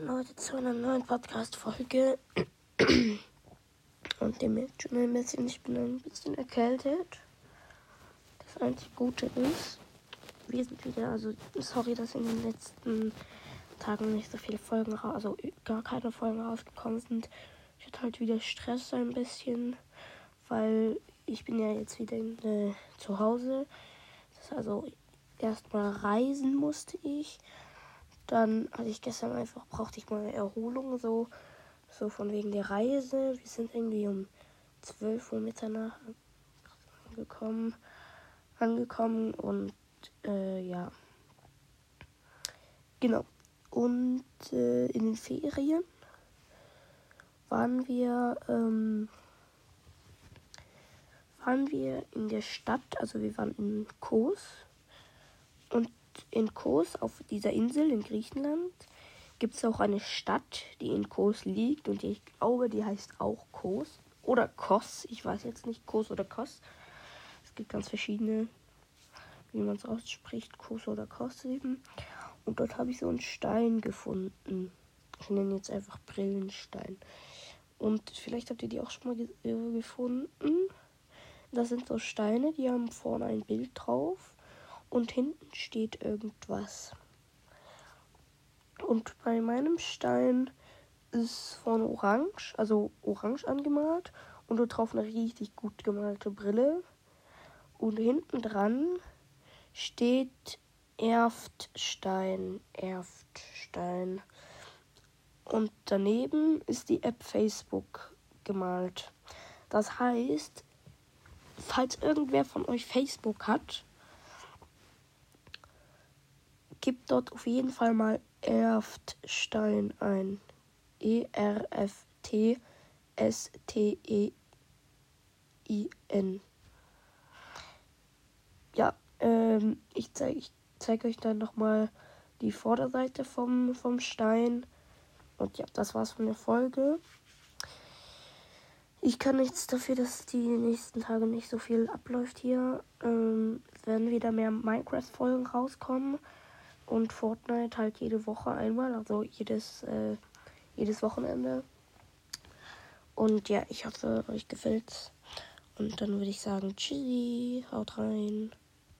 Leute zu einer neuen Podcast-Folge. Und dem merkt schon ein bisschen, ich bin ein bisschen erkältet. Das einzige Gute ist, wir sind wieder, also sorry, dass in den letzten Tagen nicht so viele Folgen, also gar keine Folgen rausgekommen sind. Ich hatte halt wieder Stress ein bisschen, weil ich bin ja jetzt wieder in, äh, zu Hause. Das also erstmal reisen musste ich. Dann hatte ich gestern einfach, brauchte ich mal eine Erholung, so, so von wegen der Reise. Wir sind irgendwie um 12 Uhr Mitternacht angekommen, angekommen und äh, ja. Genau. Und äh, in den Ferien waren wir, ähm, waren wir in der Stadt, also wir waren in Kos und in Kos, auf dieser Insel in Griechenland, gibt es auch eine Stadt, die in Kos liegt. Und ich glaube, die heißt auch Kos. Oder Kos. Ich weiß jetzt nicht, Kos oder Kos. Es gibt ganz verschiedene, wie man es ausspricht, Kos oder Kos eben. Und dort habe ich so einen Stein gefunden. Ich nenne jetzt einfach Brillenstein. Und vielleicht habt ihr die auch schon mal ge äh, gefunden. Das sind so Steine, die haben vorne ein Bild drauf und hinten steht irgendwas. Und bei meinem Stein ist vorne orange, also orange angemalt und dort drauf eine richtig gut gemalte Brille. Und hinten dran steht Erftstein, Erftstein. Und daneben ist die App Facebook gemalt. Das heißt, falls irgendwer von euch Facebook hat, Gib dort auf jeden Fall mal Erftstein ein. E-R-F-T-S-T-E-I-N. Ja, ähm, ich zeige ich zeig euch dann nochmal die Vorderseite vom, vom Stein. Und ja, das war's von der Folge. Ich kann nichts dafür, dass die nächsten Tage nicht so viel abläuft hier. Ähm, es werden wieder mehr Minecraft-Folgen rauskommen und Fortnite halt jede Woche einmal, also jedes, äh, jedes Wochenende. Und ja, ich hoffe, euch gefällt's. Und dann würde ich sagen, tschüssi, haut rein.